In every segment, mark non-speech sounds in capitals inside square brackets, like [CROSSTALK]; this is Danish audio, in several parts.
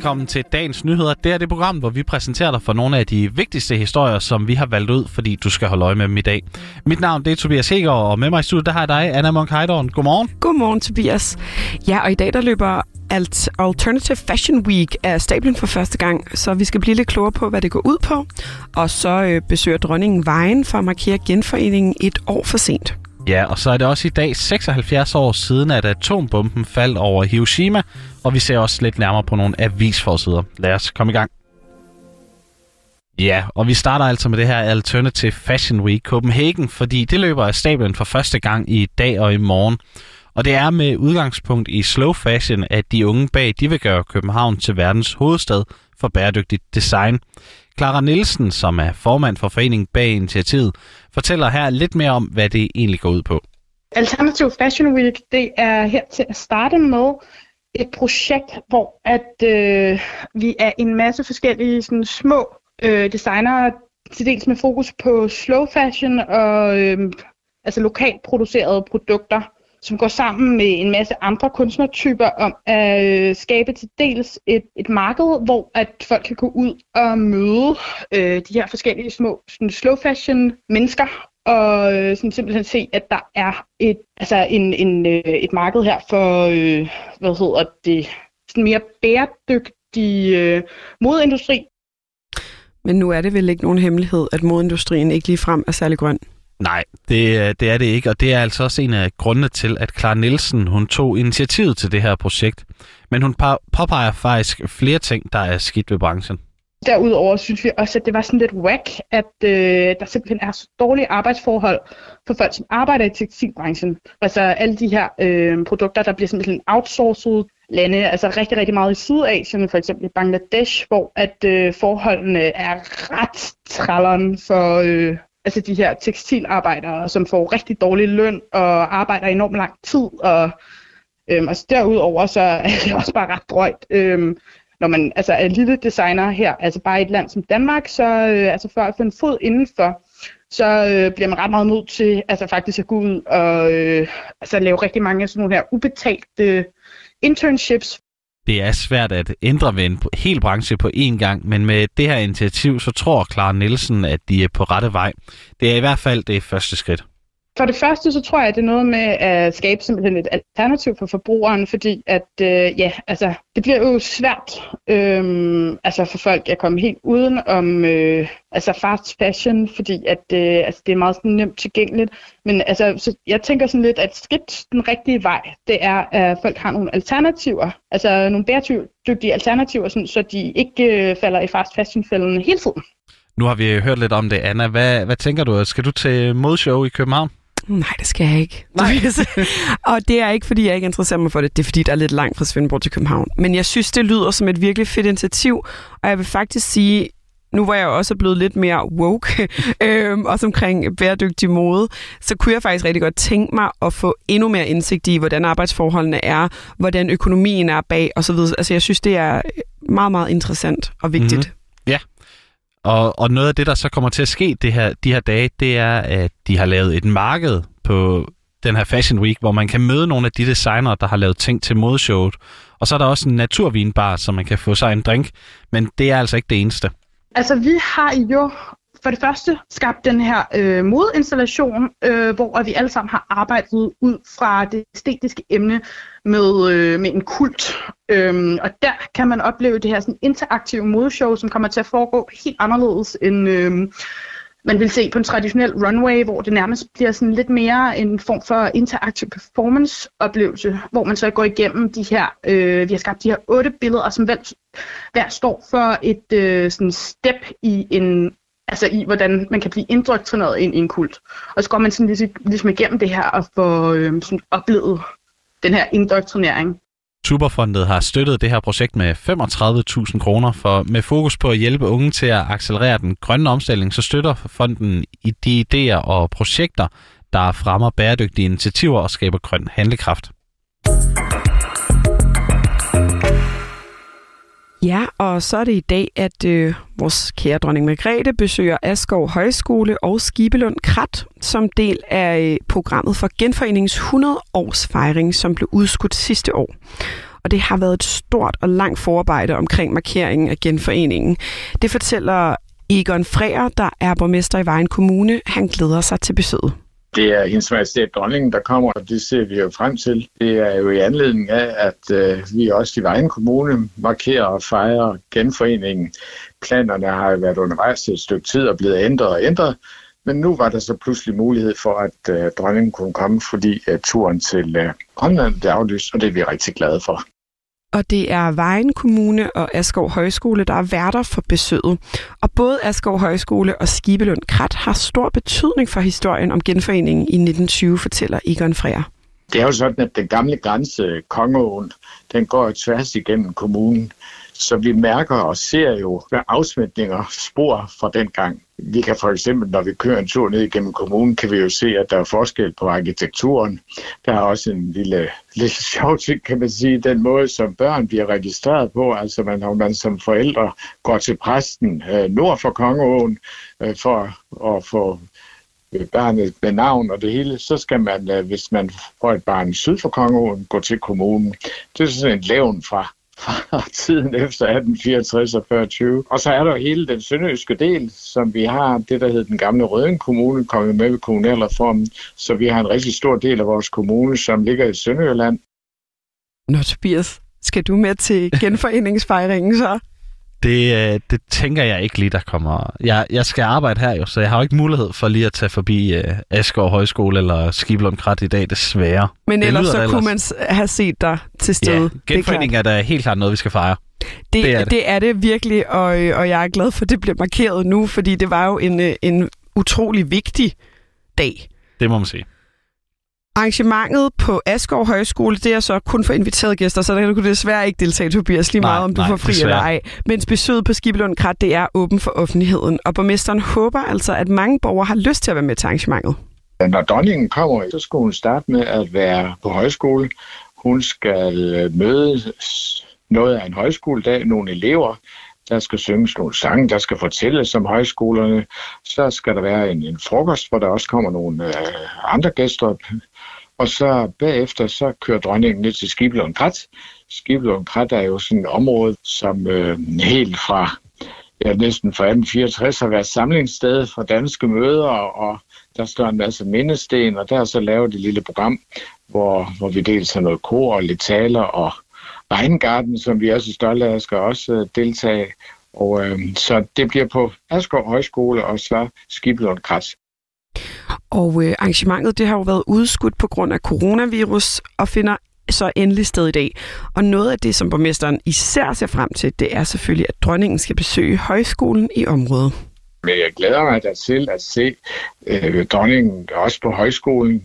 Velkommen til dagens nyheder. Det er det program, hvor vi præsenterer dig for nogle af de vigtigste historier, som vi har valgt ud, fordi du skal holde øje med dem i dag. Mit navn det er Tobias Heger, og med mig i studiet der har jeg dig, Anna Monk Heidorn. Godmorgen. Godmorgen, Tobias. Ja, og i dag der løber Alt Alternative Fashion Week af stablen for første gang, så vi skal blive lidt klogere på, hvad det går ud på. Og så øh, besøger dronningen Vejen for at markere genforeningen et år for sent. Ja, og så er det også i dag 76 år siden, at atombomben faldt over Hiroshima, og vi ser også lidt nærmere på nogle avisforsider. Lad os komme i gang. Ja, og vi starter altså med det her Alternative Fashion Week Copenhagen, fordi det løber af stablen for første gang i dag og i morgen. Og det er med udgangspunkt i slow fashion, at de unge bag de vil gøre København til verdens hovedstad for bæredygtigt design. Clara Nielsen, som er formand for foreningen bag initiativet, fortæller her lidt mere om, hvad det egentlig går ud på. Alternative Fashion Week, det er her til at starte med et projekt, hvor at øh, vi er en masse forskellige sådan, små øh, designere, til dels med fokus på slow fashion og øh, altså lokalt producerede produkter, som går sammen med en masse andre kunstnertyper om at øh, skabe til dels et, et marked, hvor at folk kan gå ud og møde øh, de her forskellige små sådan slow fashion mennesker, og øh, sådan simpelthen se, at der er et, altså en, en, øh, et marked her for, øh, hvad hedder det, sådan mere bæredygtig øh, modeindustri. Men nu er det vel ikke nogen hemmelighed, at modeindustrien ikke ligefrem er særlig grøn? Nej, det, øh, det er det ikke, og det er altså også en af grundene til, at Clara Nielsen hun tog initiativet til det her projekt. Men hun påpeger faktisk flere ting, der er skidt ved branchen. Derudover synes vi også, at det var sådan lidt whack, at øh, der simpelthen er så dårlige arbejdsforhold for folk, som arbejder i tekstilbranchen. Altså alle de her øh, produkter, der bliver simpelthen outsourcet lande, altså rigtig, rigtig meget i Sydasien, for eksempel i Bangladesh, hvor at øh, forholdene er ret tralleren for øh, altså de her tekstilarbejdere, som får rigtig dårlig løn og arbejder enormt lang tid. Og øhm, altså derudover så [LAUGHS] er det også bare ret drøjt. Øhm, når man altså er lille designer her, altså bare i et land som Danmark, så øh, altså for at få en fod indenfor, så øh, bliver man ret meget nødt til altså faktisk at gå ud og øh, altså lave rigtig mange af sådan nogle her ubetalte internships, det er svært at ændre ved en hel branche på én gang, men med det her initiativ, så tror Clara Nielsen, at de er på rette vej. Det er i hvert fald det første skridt. For det første, så tror jeg, at det er noget med at skabe simpelthen et alternativ for forbrugeren, fordi at, øh, ja, altså, det bliver jo svært øh, altså for folk at komme helt uden om øh, altså fast fashion, fordi at, øh, altså, det er meget sådan nemt tilgængeligt. Men altså, så jeg tænker sådan lidt, at skridt den rigtige vej, det er, at folk har nogle alternativer, altså nogle bæredygtige alternativer, sådan, så de ikke øh, falder i fast fashion-fælden hele tiden. Nu har vi hørt lidt om det, Anna. Hvad, hvad tænker du? Skal du til modshow i København? Nej, det skal jeg ikke. Nej. [LAUGHS] og det er ikke, fordi jeg ikke interesserer mig for det. Det er, fordi der er lidt langt fra Svendborg til København. Men jeg synes, det lyder som et virkelig fedt initiativ. Og jeg vil faktisk sige, nu var jeg også blevet lidt mere woke, [LAUGHS] øhm, også omkring bæredygtig mode, så kunne jeg faktisk rigtig godt tænke mig at få endnu mere indsigt i, hvordan arbejdsforholdene er, hvordan økonomien er bag osv. Altså jeg synes, det er meget, meget interessant og vigtigt. Mm-hmm. Og, og noget af det, der så kommer til at ske det her, de her dage, det er, at de har lavet et marked på den her Fashion Week, hvor man kan møde nogle af de designere, der har lavet ting til modeshowet. Og så er der også en naturvinbar, så man kan få sig en drink. Men det er altså ikke det eneste. Altså, vi har jo for det første skabt den her øh, modinstallation, øh, hvor vi alle sammen har arbejdet ud fra det æstetiske emne med, øh, med en kult. Øhm, og der kan man opleve det her sådan, interaktive modeshow, som kommer til at foregå helt anderledes end øh, man vil se på en traditionel runway, hvor det nærmest bliver sådan lidt mere en form for interaktiv performance-oplevelse, hvor man så går igennem de her, øh, vi har skabt de her otte billeder, som hver, hver står for et øh, sådan step i en altså i, hvordan man kan blive indoktrineret ind i en kult. Og så går man sådan ligesom, ligesom igennem det her og får øh, sådan oplevet den her indoktrinering. Superfondet har støttet det her projekt med 35.000 kroner, for med fokus på at hjælpe unge til at accelerere den grønne omstilling, så støtter fonden i de idéer og projekter, der fremmer bæredygtige initiativer og skaber grøn handlekraft. Ja, og så er det i dag, at øh, vores kære dronning Margrethe besøger Askov Højskole og Skibelund Krat som del af øh, programmet for Genforeningens 100 års fejring, som blev udskudt sidste år. og det har været et stort og langt forarbejde omkring markeringen af genforeningen. Det fortæller Egon Freer, der er borgmester i Vejen Kommune. Han glæder sig til besøget. Det er hendes majestæt dronningen, der kommer, og det ser vi jo frem til. Det er jo i anledning af, at øh, vi også i Vejen Kommune markerer og fejrer genforeningen. Planerne har jo været undervejs et stykke tid og blevet ændret og ændret, men nu var der så pludselig mulighed for, at øh, dronningen kunne komme, fordi øh, turen til øh, Grønland blev aflyst, og det er vi rigtig glade for. Og det er Vejen Kommune og Askov Højskole, der er værter for besøget. Og både Askov Højskole og Skibelund Krat har stor betydning for historien om genforeningen i 1920, fortæller Egon Freer. Det er jo sådan, at den gamle grænse, Kongeåen, den går tværs igennem kommunen. Så vi mærker og ser jo hvad afsmætninger spor fra den gang. Vi kan for eksempel, når vi kører en tur ned igennem kommunen, kan vi jo se, at der er forskel på arkitekturen. Der er også en lille, lille [LAUGHS] sjov ting, kan man sige, den måde, som børn bliver registreret på. Altså, man, når man som forældre går til præsten øh, nord for Kongeåen øh, for at få øh, barnet med navn og det hele, så skal man, øh, hvis man får et barn syd for Kongeåen, gå til kommunen. Det er sådan en levn fra fra [LAUGHS] tiden efter 1864 og 20. Og så er der hele den sønderjyske del, som vi har, det der hedder den gamle Røden Kommune, kommet med ved kommunalreformen. Så vi har en rigtig stor del af vores kommune, som ligger i Sønderjylland. Nå, Tobias, skal du med til genforeningsfejringen så? Det, øh, det tænker jeg ikke lige, der kommer. Jeg, jeg skal arbejde her jo, så jeg har jo ikke mulighed for lige at tage forbi uh, Asgaard Højskole eller Skibelund Krat i dag, desværre. Men ellers så ellers. kunne man have set dig til stede. Ja, genforening er, er da helt klart noget, vi skal fejre. Det, det, er, det. det er det virkelig, og, og jeg er glad for, at det bliver markeret nu, fordi det var jo en, øh, en utrolig vigtig dag. Det må man sige. Arrangementet på Askov Højskole, det er så kun for inviterede gæster, så der kan du desværre ikke deltage, Tobias, lige nej, meget om du nej, får fri desværre. eller ej. Mens besøget på Skibelund Krat, det er åben for offentligheden, og borgmesteren håber altså, at mange borgere har lyst til at være med til arrangementet. Når dronningen kommer, så skal hun starte med at være på højskole. Hun skal møde noget af en højskoledag, nogle elever, der skal synges nogle sange, der skal fortælles om højskolerne. Så skal der være en, en frokost, hvor der også kommer nogle øh, andre gæster. Og så bagefter, så kører dronningen ned til Skibelund Krat. Skibelund Krat er jo sådan et område, som øh, helt fra ja, næsten fra 1864 har været samlingssted for danske møder, og der står en masse mindesten, og der er så lavet et lille program, hvor, hvor vi dels har noget kor og lidt taler, og Weingarten, som vi er så stolte af, skal også øh, deltage. Og øh, så det bliver på Asgaard Højskole og så Skibelund Krat. Og øh, arrangementet det har jo været udskudt på grund af coronavirus og finder så endelig sted i dag. Og noget af det, som borgmesteren især ser frem til, det er selvfølgelig, at dronningen skal besøge højskolen i området. Men jeg glæder mig da til at se øh, dronningen også på højskolen.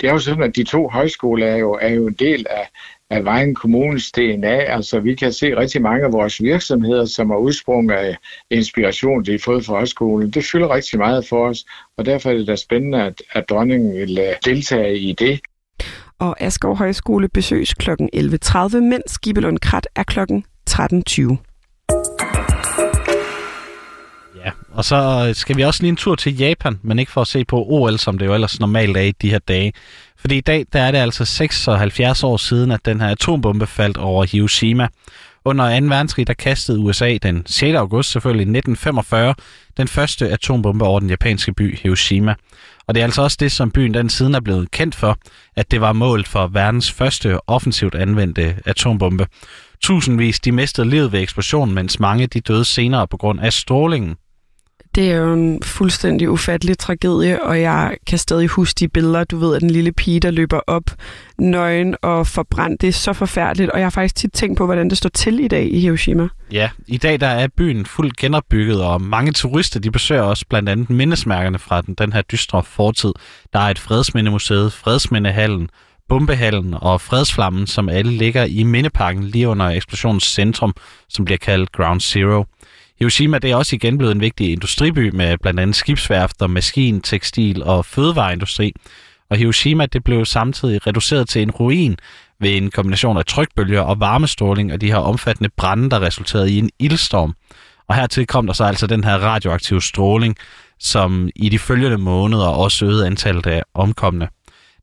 Det er jo sådan, at de to højskoler er jo, er jo en del af, af Vejen Kommunes DNA. Altså, vi kan se rigtig mange af vores virksomheder, som er udsprunget af inspiration, de har fået fra højskolen. Det fylder rigtig meget for os, og derfor er det da spændende, at, at dronningen vil øh, deltage i det. Og Askov Højskole besøges kl. 11.30, mens Skibelund Krat er kl. 13.20. og så øh, skal vi også lige en tur til Japan, men ikke for at se på OL, som det jo ellers normalt er i de her dage. Fordi i dag der er det altså 76 år siden, at den her atombombe faldt over Hiroshima. Under 2. verdenskrig der kastede USA den 6. august selvfølgelig 1945 den første atombombe over den japanske by Hiroshima. Og det er altså også det, som byen den siden er blevet kendt for, at det var målet for verdens første offensivt anvendte atombombe. Tusindvis de mistede livet ved eksplosionen, mens mange de døde senere på grund af strålingen. Det er jo en fuldstændig ufattelig tragedie, og jeg kan stadig huske de billeder, du ved, af den lille pige, der løber op nøgen og forbrændt. Det er så forfærdeligt, og jeg har faktisk tit tænkt på, hvordan det står til i dag i Hiroshima. Ja, i dag der er byen fuldt genopbygget, og mange turister de besøger også blandt andet mindesmærkerne fra den, den her dystre fortid. Der er et fredsmindemuseet, fredsmindehallen, bombehallen og fredsflammen, som alle ligger i mindeparken lige under eksplosionens centrum, som bliver kaldt Ground Zero. Hiroshima det er også igen blevet en vigtig industriby med blandt andet skibsværfter, maskin, tekstil og fødevareindustri. Og Hiroshima det blev samtidig reduceret til en ruin ved en kombination af trykbølger og varmestråling og de her omfattende brænde, der resulterede i en ildstorm. Og hertil kom der så altså den her radioaktive stråling, som i de følgende måneder også øgede antallet af omkomne.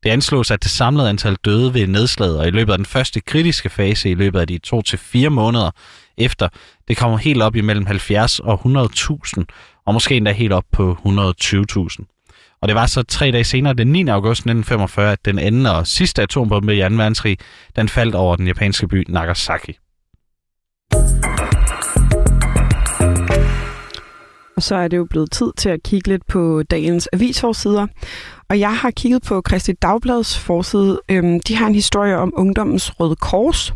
Det anslås, at det samlede antal døde ved nedslaget og i løbet af den første kritiske fase i løbet af de to til fire måneder efter, det kommer helt op imellem 70 og 100.000, og måske endda helt op på 120.000. Og det var så tre dage senere, den 9. august 1945, at den anden og sidste atombombe i 2. verdenskrig, den faldt over den japanske by Nagasaki. Og så er det jo blevet tid til at kigge lidt på dagens avisforsider. Og jeg har kigget på Kristi Dagblads forside. Øhm, de har en historie om ungdommens Røde Kors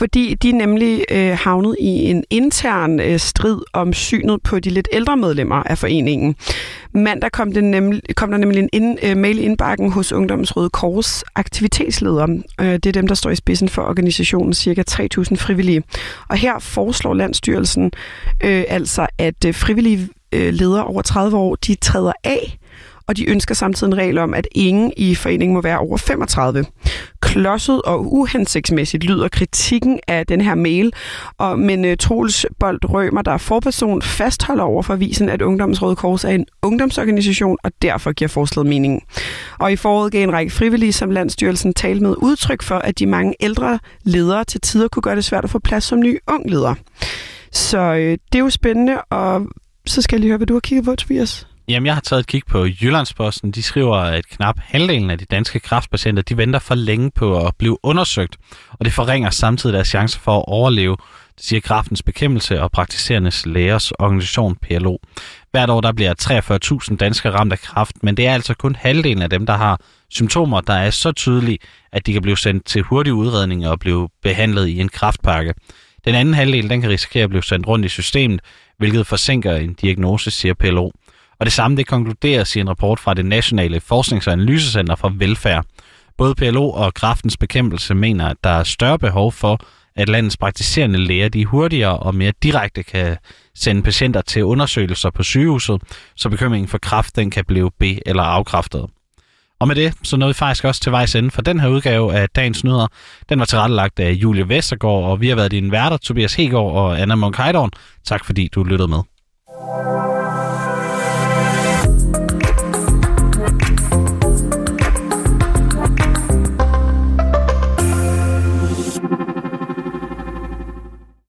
fordi de nemlig øh, havnet i en intern øh, strid om synet på de lidt ældre medlemmer af foreningen. Mandag kom, det nemlig, kom der nemlig en ind, øh, mail i indbakken hos Ungdommens Røde Kors aktivitetsledere. Øh, det er dem, der står i spidsen for organisationen cirka 3.000 frivillige. Og her foreslår Landstyrelsen øh, altså, at øh, frivillige øh, ledere over 30 år, de træder af og de ønsker samtidig en regel om, at ingen i foreningen må være over 35. Klodset og uhensigtsmæssigt lyder kritikken af den her mail, og, men uh, Troels Bold Rømer, der er forperson, fastholder over for visen, at Ungdommens Røde Kors er en ungdomsorganisation, og derfor giver forslaget mening. Og i foråret gav en række frivillige, som Landstyrelsen talte med udtryk for, at de mange ældre ledere til tider kunne gøre det svært at få plads som ny ung leder. Så øh, det er jo spændende, og så skal jeg lige høre, hvad du har kigget på, Tobias. Jamen, jeg har taget et kig på Jyllandsposten. De skriver, at knap halvdelen af de danske kræftpatienter, de venter for længe på at blive undersøgt, og det forringer samtidig deres chancer for at overleve, det siger Kræftens Bekæmpelse og Praktiserendes Lægers organisation PLO. Hvert år der bliver 43.000 danskere ramt af kræft, men det er altså kun halvdelen af dem, der har symptomer, der er så tydelige, at de kan blive sendt til hurtig udredning og blive behandlet i en kræftpakke. Den anden halvdel den kan risikere at blive sendt rundt i systemet, hvilket forsinker en diagnose, siger PLO. Og det samme det konkluderes i en rapport fra det Nationale Forsknings- og Analysecenter for Velfærd. Både PLO og Kraftens Bekæmpelse mener, at der er større behov for, at landets praktiserende læger de hurtigere og mere direkte kan sende patienter til undersøgelser på sygehuset, så bekymringen for kraft den kan blive be- eller afkræftet. Og med det, så nåede vi faktisk også til vejs ende for den her udgave af Dagens Nyheder. Den var tilrettelagt af Julie Vestergaard, og vi har været dine værter, Tobias Hegård og Anna Munk Tak fordi du lyttede med.